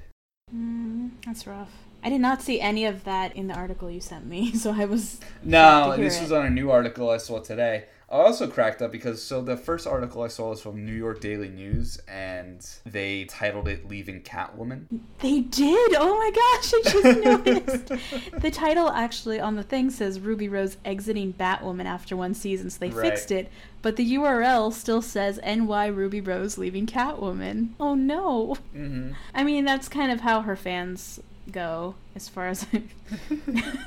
Mm, that's rough. I did not see any of that in the article you sent me, so I was. No, Glad to hear this it. was on a new article I saw today. I also cracked up because so the first article I saw was from New York Daily News and they titled it Leaving Catwoman. They did! Oh my gosh, I just noticed! the title actually on the thing says Ruby Rose exiting Batwoman after one season, so they Right. fixed it. But the URL still says NY Ruby Rose leaving Catwoman. Oh no! Mm-hmm. I mean, that's kind of how her fans go, as far as I'm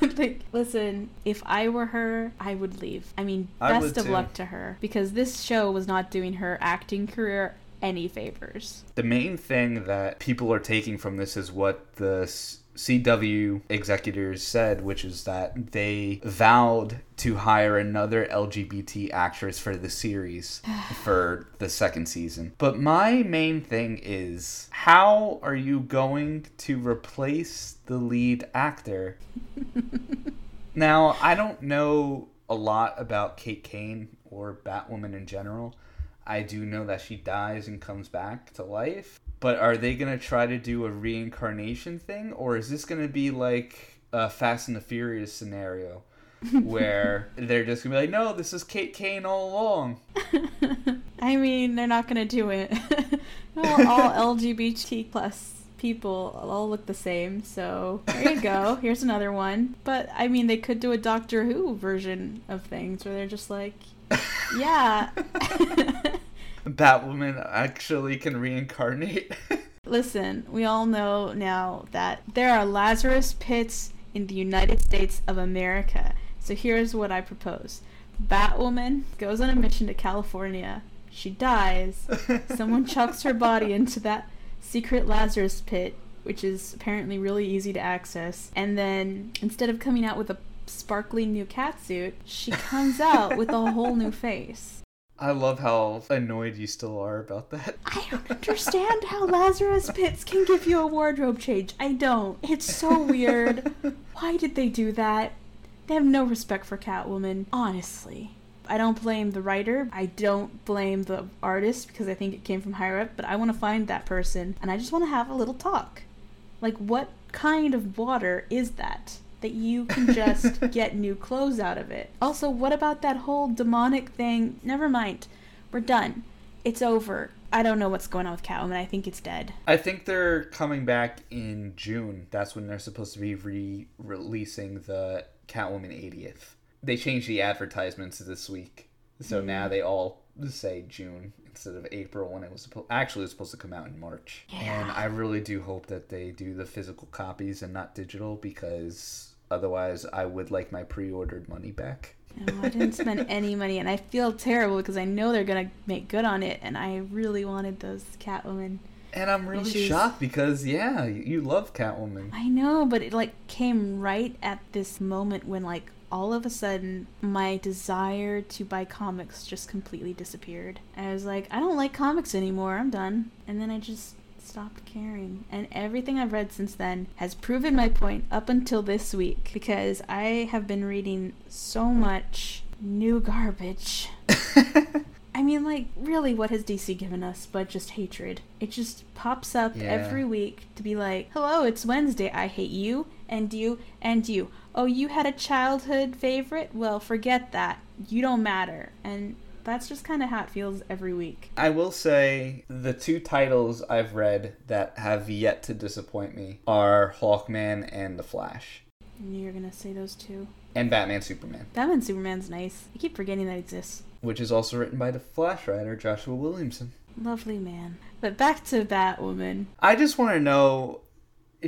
like, listen, if I were her, I would leave. I mean, I best of too. luck to her because this show was not doing her acting career any favors. The main thing that people are taking from this is what the CW executors said, which is that they vowed to hire another LGBT actress for the series for the second season. But my main thing is how are you going to replace the lead actor? now, I don't know a lot about Kate Kane or Batwoman in general. I do know that she dies and comes back to life. But are they going to try to do a reincarnation thing? Or is this going to be like a Fast and the Furious scenario? where they're just gonna be like, no, this is Kate Kane all along. I mean, they're not gonna do it. all, all LGBT plus people all look the same, so there you go. Here's another one. But I mean, they could do a Doctor Who version of things where they're just like, yeah. Batwoman actually can reincarnate. Listen, we all know now that there are Lazarus pits in the United States of America. So here's what I propose Batwoman goes on a mission to California. She dies. Someone chucks her body into that secret Lazarus pit, which is apparently really easy to access. And then instead of coming out with a sparkly new catsuit, she comes out with a whole new face. I love how annoyed you still are about that. I don't understand how Lazarus Pits can give you a wardrobe change. I don't. It's so weird. Why did they do that? They have no respect for Catwoman, honestly. I don't blame the writer. I don't blame the artist because I think it came from higher up, but I want to find that person and I just want to have a little talk. Like, what kind of water is that? That you can just get new clothes out of it. Also, what about that whole demonic thing? Never mind. We're done. It's over. I don't know what's going on with Catwoman. I think it's dead. I think they're coming back in June. That's when they're supposed to be re releasing the Catwoman 80th. They changed the advertisements this week. So mm. now they all say June instead of April when it was supposed actually was supposed to come out in March. Yeah. And I really do hope that they do the physical copies and not digital because Otherwise, I would like my pre-ordered money back. no, I didn't spend any money, and I feel terrible because I know they're gonna make good on it, and I really wanted those Catwoman. And I'm really issues. shocked because yeah, you love Catwoman. I know, but it like came right at this moment when like all of a sudden my desire to buy comics just completely disappeared. I was like, I don't like comics anymore. I'm done. And then I just stopped caring. And everything I've read since then has proven my point up until this week because I have been reading so much new garbage. I mean, like, really, what has DC given us but just hatred? It just pops up yeah. every week to be like, hello, it's Wednesday. I hate you, and you, and you. Oh, you had a childhood favorite? Well, forget that. You don't matter. And that's just kind of how it feels every week. I will say the two titles I've read that have yet to disappoint me are Hawkman and The Flash. I knew you were gonna say those two. And Batman Superman. Batman Superman's nice. I keep forgetting that exists. Which is also written by the Flash writer Joshua Williamson. Lovely man. But back to Batwoman. I just want to know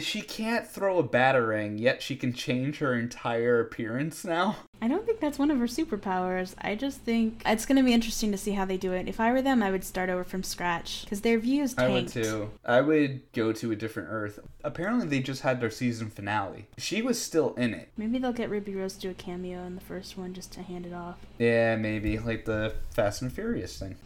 she can't throw a batarang, yet she can change her entire appearance now. I don't think that's one of her superpowers. I just think it's going to be interesting to see how they do it. If I were them, I would start over from scratch because their views tanked. I would too. I would go to a different Earth. Apparently, they just had their season finale. She was still in it. Maybe they'll get Ruby Rose to do a cameo in the first one just to hand it off. Yeah, maybe like the Fast and Furious thing.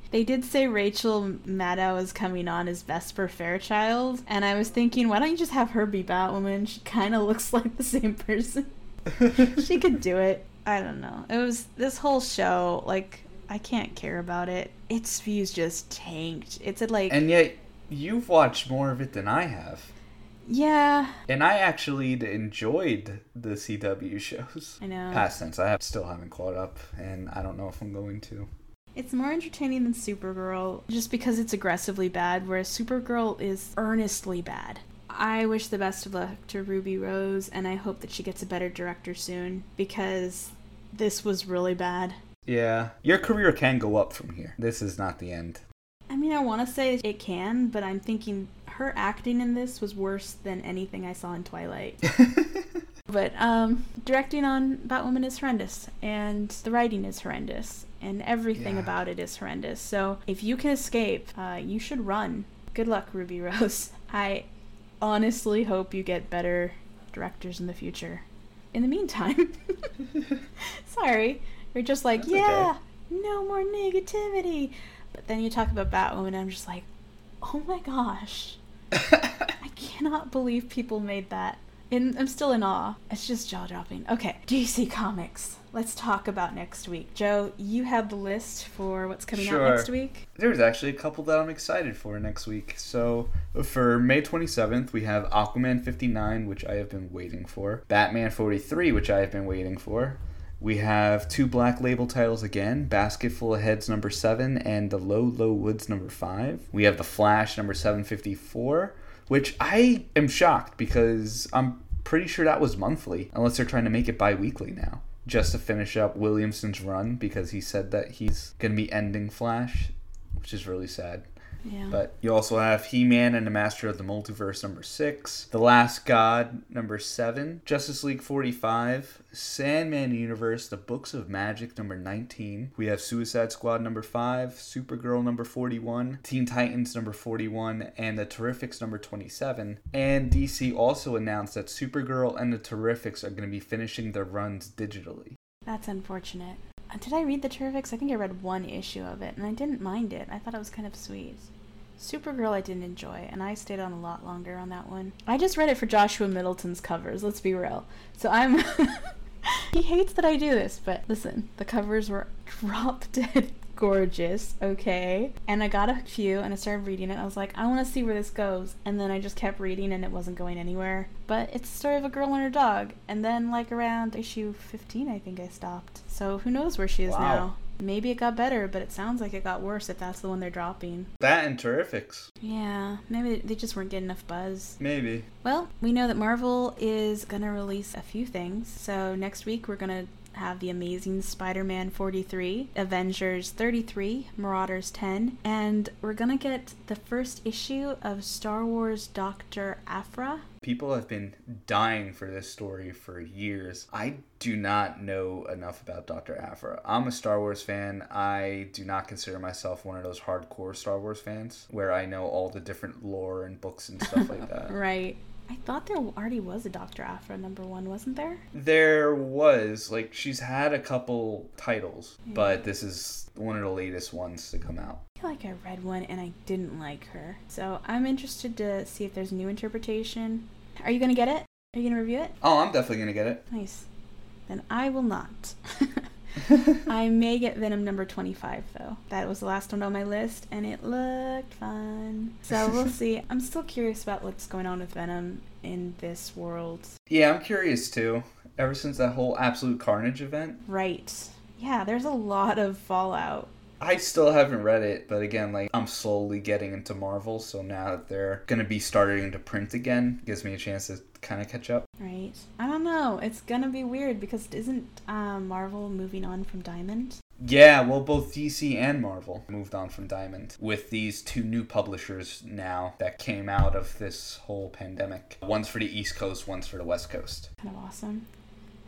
they did say Rachel Maddow is coming on as Vesper Fairchild, and I was thinking, why don't you just have her be Batwoman? She kind of looks like the same person. she could do it. I don't know. It was this whole show, like, I can't care about it. Its views just tanked. It's a, like. And yet, you've watched more of it than I have. Yeah. And I actually enjoyed the CW shows. I know. Past tense. I have, still haven't caught up, and I don't know if I'm going to. It's more entertaining than Supergirl just because it's aggressively bad, whereas Supergirl is earnestly bad. I wish the best of luck to Ruby Rose, and I hope that she gets a better director soon because this was really bad. Yeah, your career can go up from here. This is not the end. I mean, I want to say it can, but I'm thinking her acting in this was worse than anything I saw in Twilight. but um, directing on Batwoman is horrendous, and the writing is horrendous, and everything yeah. about it is horrendous. So if you can escape, uh, you should run. Good luck, Ruby Rose. I honestly hope you get better directors in the future. in the meantime, sorry, you're just like, That's okay. yeah, no more negativity. But then you talk about Batwoman, and I'm just like, oh my gosh, I cannot believe people made that. And I'm still in awe. It's just jaw dropping. Okay, DC Comics. Let's talk about next week. Joe, you have the list for what's coming Sure. out next week. There's actually a couple that I'm excited for next week. So for May 27th, we have Aquaman 59, which I have been waiting for. Batman 43, which I have been waiting for. We have two Black Label titles again Basket Full of Heads number 7 and The Low Low Woods number 5. We have The Flash number 754, which I am shocked because I'm pretty sure that was monthly, unless they're trying to make it bi weekly now. Just to finish up Williamson's run because he said that he's going to be ending Flash, which is really sad. Yeah. But you also have He Man and the Master of the Multiverse number six, The Last God number seven, Justice League 45, Sandman Universe, The Books of Magic number 19. We have Suicide Squad number five, Supergirl number 41, Teen Titans number 41, and The Terrifics number 27. And DC also announced that Supergirl and The Terrifics are going to be finishing their runs digitally. That's unfortunate. Uh, Did I read the Terrifics? I think I read one issue of it, and I didn't mind it. I thought it was kind of sweet. Supergirl I didn't enjoy, and I stayed on a lot longer on that one. I just read it for Joshua Middleton's covers, let's be real. So I'm. he hates that I do this, but listen, the covers were drop dead gorgeous, okay? And I got a few and I started reading it. I was like, I want to see where this goes. And then I just kept reading and it wasn't going anywhere. But it's the story of a girl and her dog. And then, like, around issue 15, I think I stopped. So who knows where she is Wow. now? Maybe it got better, but it sounds like it got worse if that's the one they're dropping. That and Terrifics. Yeah, maybe they just weren't getting enough buzz. Maybe. Well, we know that Marvel is going to release a few things. So next week we're going to have the Amazing Spider Man 43, Avengers 33, Marauders 10, and we're going to get the first issue of Star Wars Dr. Aphra. People have been dying for this story for years. I do not know enough about Dr. Aphra. I'm a Star Wars fan. I do not consider myself one of those hardcore Star Wars fans where I know all the different lore and books and stuff like that. Right. I thought there already was a Dr. Aphra number one, wasn't there? There was, like, she's had a couple titles, but this is one of the latest ones to come out. I feel like I read one and I didn't like her. So I'm interested to see if there's new interpretation. Are you going to get it? Are you going to review it? Oh, I'm definitely going to get it. Nice. Then I will not. I may get Venom number 25 though. That was the last one on my list and it looked fun. So we'll see. I'm still curious about what's going on with Venom in this world. Yeah, I'm curious too. Ever since that whole Absolute Carnage event, Right. Yeah, there's a lot of fallout. I still haven't read it, but again, like I'm slowly getting into Marvel, so now that they're gonna be starting to print again, gives me a chance to kind of catch up. Right. I don't know. It's gonna be weird because isn't um, Marvel moving on from Diamond? Yeah, well, both DC and Marvel moved on from Diamond with these two new publishers now that came out of this whole pandemic. One's for the East Coast, one's for the West Coast. Kind of awesome.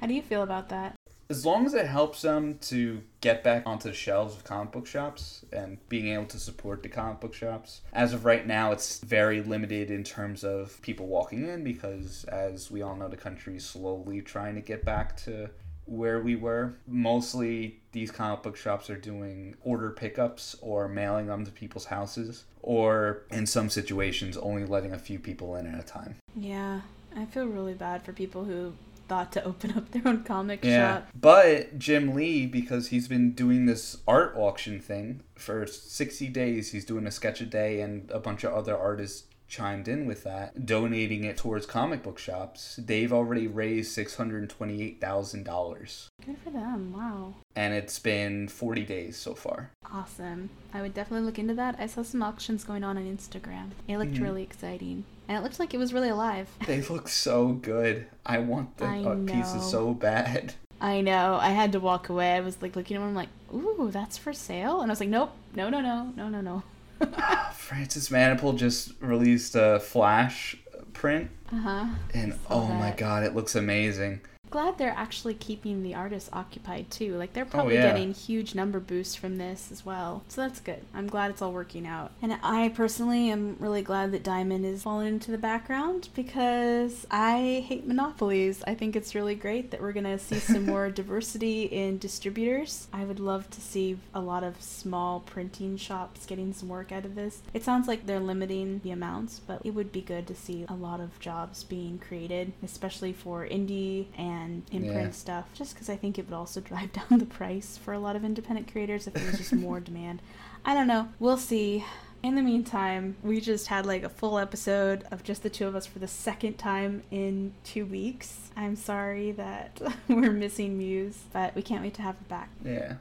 How do you feel about that? As long as it helps them to get back onto the shelves of comic book shops and being able to support the comic book shops. As of right now, it's very limited in terms of people walking in because, as we all know, the country is slowly trying to get back to where we were. Mostly, these comic book shops are doing order pickups or mailing them to people's houses, or in some situations, only letting a few people in at a time. Yeah, I feel really bad for people who thought to open up their own comic Yeah. shop. But Jim Lee, because he's been doing this art auction thing for 60 days, he's doing a sketch a day, and a bunch of other artists chimed in with that, donating it towards comic book shops. They've already raised $628,000. Good for them. Wow. And it's been 40 days so far. Awesome. I would definitely look into that. I saw some auctions going on on Instagram. It looked Mhm. really exciting. And it looked like it was really alive. They look so good. I want the I art pieces so bad. I know. I had to walk away. I was like looking at them. I'm like, ooh, that's for sale. And I was like, nope, no, no, no, no, no, no. Francis Manapul just released a Flash print uh huh. And oh my god, it looks amazing. Glad they're actually keeping the artists occupied too. Like they're oh, probably Oh, yeah. getting huge number boosts from this as well. So that's good. I'm glad it's all working out. And I personally am really glad that Diamond is falling into the background because I hate monopolies. I think it's really great that we're going to see some more diversity in distributors. I would love to see a lot of small printing shops getting some work out of this. It sounds like they're limiting the amounts, but it would be good to see a lot of jobs being created, especially for indie and imprint Yeah. stuff, just because I think it would also drive down the price for a lot of independent creators if there was just more demand. I don't know. We'll see. In the meantime, we just had like a full episode of just the two of us for the second time in two weeks. I'm sorry that we're missing Muse, but we can't wait to have her back. Yeah.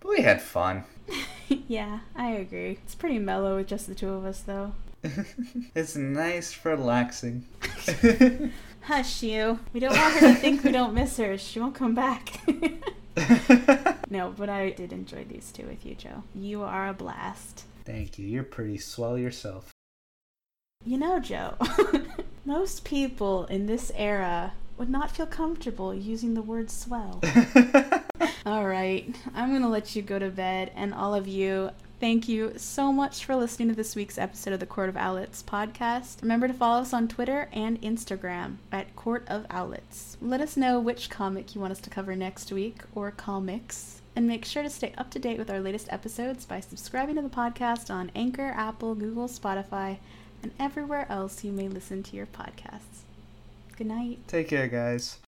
But we had fun. yeah, I agree. It's pretty mellow with just the two of us, though. it's nice, relaxing. Hush you. We don't want her to think we don't miss her. She won't come back. no, but I did enjoy these two with you, Joe. You are a blast. Thank you. You're pretty swell yourself. You know, Joe, most people in this era would not feel comfortable using the word swell. All right, I'm going to let you go to bed, and all of you, thank you so much for listening to this week's episode of the Court of Outlets podcast. Remember to follow us on Twitter and Instagram at Court of Outlets. Let us know which comic you want us to cover next week, or comics. And make sure to stay up to date with our latest episodes by subscribing to the podcast on Anchor, Apple, Google, Spotify, and everywhere else you may listen to your podcasts. Good night. Take care, guys.